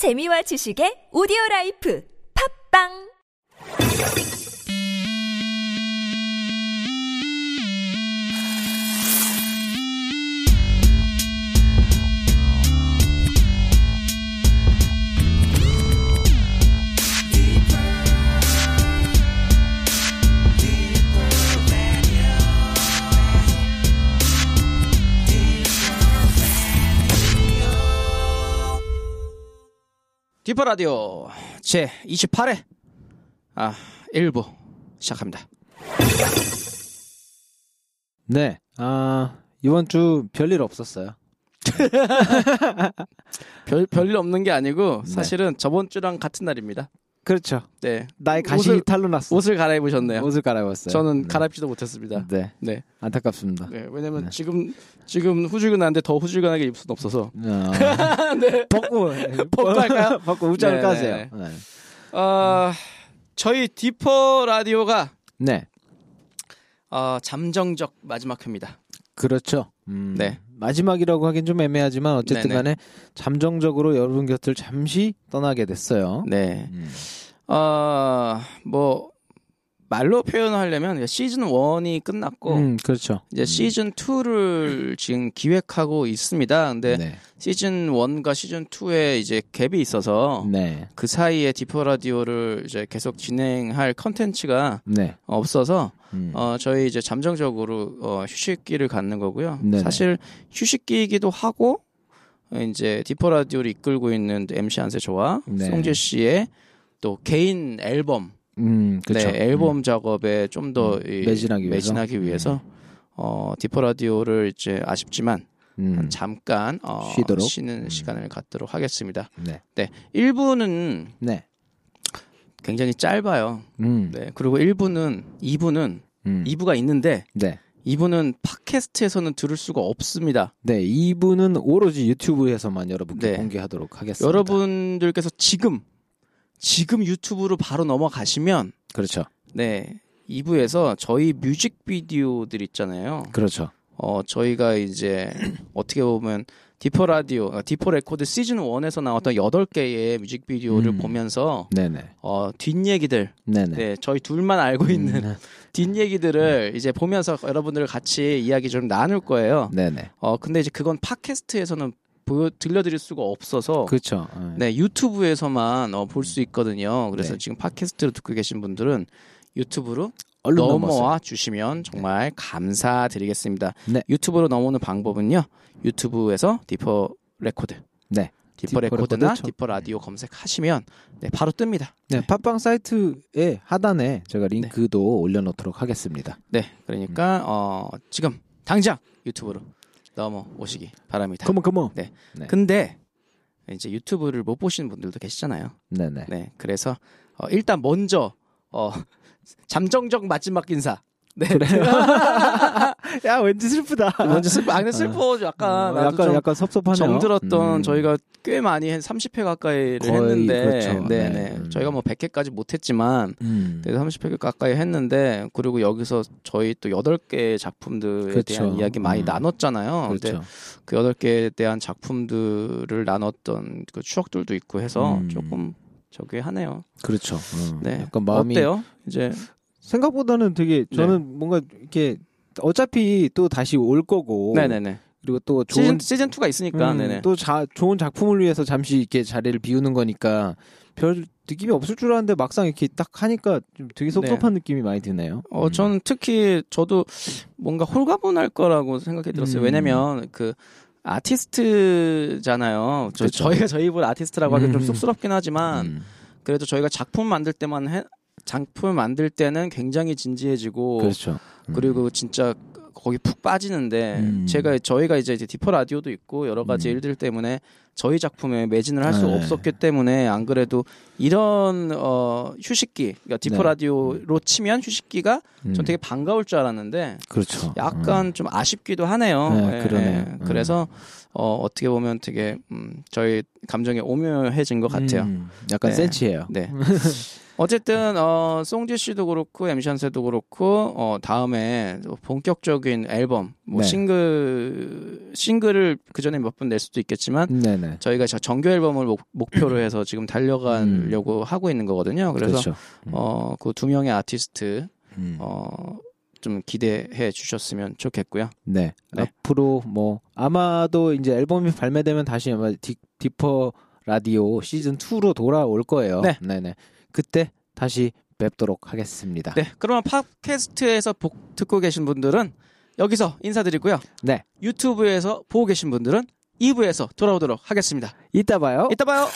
재미와 지식의 오디오 라이프. 팝빵 디퍼 라디오 제 28회 아 1부 시작합니다. 네. 아, 이번 주 별일 없었어요. 별 별일 없는 게 아니고 네. 사실은 저번 주랑 같은 날입니다. 그렇죠. 네. 나의 가시 옷을- 탈로 났어. 옷을 갈아입으셨네요. 옷을 갈아입었어요. 저는 네. 갈아입지도 못했습니다. 네. 네. 안타깝습니다. 네. 왜냐면 네. 지금 지금 후줄근한데 더 후줄근하게 입을 수는 없어서. 어, 네. 벗고 벗고 할까요? 벗고 우장을 네, 까세요. 네. 네. 아 저희 디퍼 라디오가 네. 어, 잠정적 마지막 회입니다. 그렇죠. 음, 네. 마지막이라고 하긴 좀 애매하지만 어쨌든 네네. 간에 잠정적으로 여러분 곁을 잠시 떠나게 됐어요. 네. 음. 어, 뭐 말로 표현하려면 시즌 1이 끝났고 음, 그렇죠. 이제 시즌 2를 지금 기획하고 있습니다. 근데 네. 시즌 1과 시즌 2에 이제 갭이 있어서 네. 그 사이에 디퍼 라디오를 이제 계속 진행할 컨텐츠가 네. 없어서 음. 어 저희 이제 잠정적으로 어 휴식기를 갖는 거고요. 네네. 사실 휴식기이기도 하고 이제 디퍼 라디오를 이끌고 있는 MC 안세조와 네. 송재 씨의 또 개인 앨범 음, 그렇죠. 네, 앨범 작업에 좀더 음, 매진하기 위해서? 매진하기 위해서 어, 디퍼 라디오를 이제 아쉽지만 음. 음. 잠깐 어, 쉬도록? 쉬는 음. 시간을 갖도록 하겠습니다. 네. 네, 1부는 네. 굉장히 짧아요. 음. 네, 그리고 1부는 2부는 음. 2부가 있는데 네. 2부는 팟캐스트에서는 들을 수가 없습니다. 네, 2부는 오로지 유튜브에서만 여러분께 네. 공개하도록 하겠습니다. 여러분들께서 지금 지금 유튜브로 바로 넘어가시면 그렇죠. 네, 2부에서 저희 뮤직비디오들 있잖아요. 그렇죠. 어, 저희가 이제 어떻게 보면 디퍼 라디오, 아, 디퍼 레코드 시즌 1에서 나왔던 8개의 뮤직비디오를 음. 보면서 네네. 어, 뒷얘기들, 네네. 네, 저희 둘만 알고 있는 음, 뒷얘기들을 이제 보면서 여러분들 같이 이야기 좀 나눌 거예요. 네네. 어, 근데 이제 그건 팟캐스트에서는 보여, 들려드릴 수가 없어서 그렇죠. 네, 유튜브에서만 어, 볼 수 있거든요. 그래서 네. 지금 팟캐스트로 듣고 계신 분들은 유튜브로 얼른 넘어와 넘어와. 주시면 정말 감사드리겠습니다. 네. 유튜브로 넘어오는 방법은요. 유튜브에서 디퍼 레코드. 네. 디퍼 디퍼 레코드나 레코드 쳐- 디퍼 라디오 검색하시면 네, 바로 뜹니다. 네, 팟빵 사이트의 하단에 제가 링크도 올려놓도록 하겠습니다. 네. 그러니까 어, 지금 당장 유튜브로 넘어오시기 바랍니다. 컴온 컴온. 네. 네. 근데 이제 유튜브를 못 보시는 분들도 계시잖아요. 네네. 네. 그래서 어, 일단 먼저 어, 잠정적 마지막 인사. 네. 야 왠지 슬프다. 먼저 슬퍼. 아, 근데 슬퍼. 약간 어, 약간 좀 약간 섭섭하네요. 정들었던 음. 저희가 꽤 많이 한 30회 가까이를 거의 했는데 그렇죠. 네, 네. 네. 음. 저희가 뭐 100회까지 못 했지만 음. 그래도 30회 가까이 했는데 그리고 여기서 저희 또 8개의 작품들에 그렇죠. 대한 이야기 많이 음. 나눴잖아요. 근데 그렇죠. 그 8개에 대한 작품들을 나눴던 그 추억들도 있고 해서 음. 조금 저기 하네요. 그렇죠. 음. 네. 약간 마음이 어때요? 이제 생각보다는 되게 네. 저는 뭔가 이렇게 어차피 또 다시 올 거고 네네네. 그리고 또 좋은 시즌 시즌 2가 있으니까 음. 또 자, 좋은 작품을 위해서 잠시 이렇게 자리를 비우는 거니까 별 느낌이 없을 줄 알았는데 막상 이렇게 딱 하니까 좀 되게 섭섭한 느낌이 많이 드네요. 어, 음. 저는 특히 저도 뭔가 홀가분할 거라고 생각이 들었어요. 음. 왜냐면 그 아티스트잖아요. 저. 저희가 저희 입으로 아티스트라고 하기 좀 음. 쑥스럽긴 하지만 음. 그래도 저희가 작품 만들 때만 해, 작품 만들 때는 굉장히 진지해지고 그렇죠. 음. 그리고 진짜 거기 푹 빠지는데 음. 제가 저희가 이제 디퍼 라디오도 있고 여러 가지 음. 일들 때문에 저희 작품에 매진을 할수 네. 없었기 때문에 안 그래도 이런 어 휴식기 그러니까 디퍼 네. 라디오로 치면 휴식기가 음. 전 되게 반가울 줄 알았는데 그렇죠. 약간 좀 아쉽기도 하네요. 네, 예, 그러네요. 예. 음. 그래서 어, 어떻게 보면 되게 음, 저희 감정이 오묘해진 것 같아요. 음, 약간 네. 센치해요. 네. 어쨌든 어 송지 씨도 그렇고 엠션세도 그렇고 어 다음에 본격적인 앨범 뭐 네. 싱글 싱글을 그 전에 몇번낼 수도 있겠지만 네네. 네. 저희가 저 정규 앨범을 목, 표로 해서 지금 달려가려고 하고 있는 거거든요. 그래서 그렇죠. 어, 그 두 명의 아티스트 음. 어, 좀 기대해 주셨으면 좋겠고요. 네. 네. 앞으로 뭐 아마도 이제 앨범이 발매되면 다시 아마 디, 디퍼 라디오 시즌 2로 돌아올 거예요. 네. 네네. 그때 다시 뵙도록 하겠습니다. 네, 그러면 팟캐스트에서 복, 듣고 계신 분들은 여기서 인사드리고요. 네. 유튜브에서 보고 계신 분들은 2부에서 돌아오도록 하겠습니다. 이따 봐요. 이따 봐요.